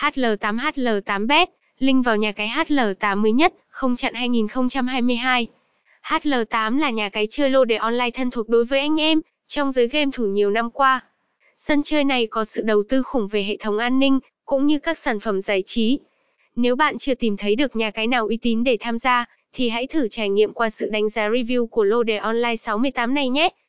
HL8 HL8bet, link vào nhà cái HL8 mới nhất, không chặn 2022. HL8 là nhà cái chơi lô đề online thân thuộc đối với anh em, trong giới game thủ nhiều năm qua. Sân chơi này có sự đầu tư khủng về hệ thống an ninh, cũng như các sản phẩm giải trí. Nếu bạn chưa tìm thấy được nhà cái nào uy tín để tham gia, thì hãy thử trải nghiệm qua sự đánh giá review của lô đề online 68 này nhé.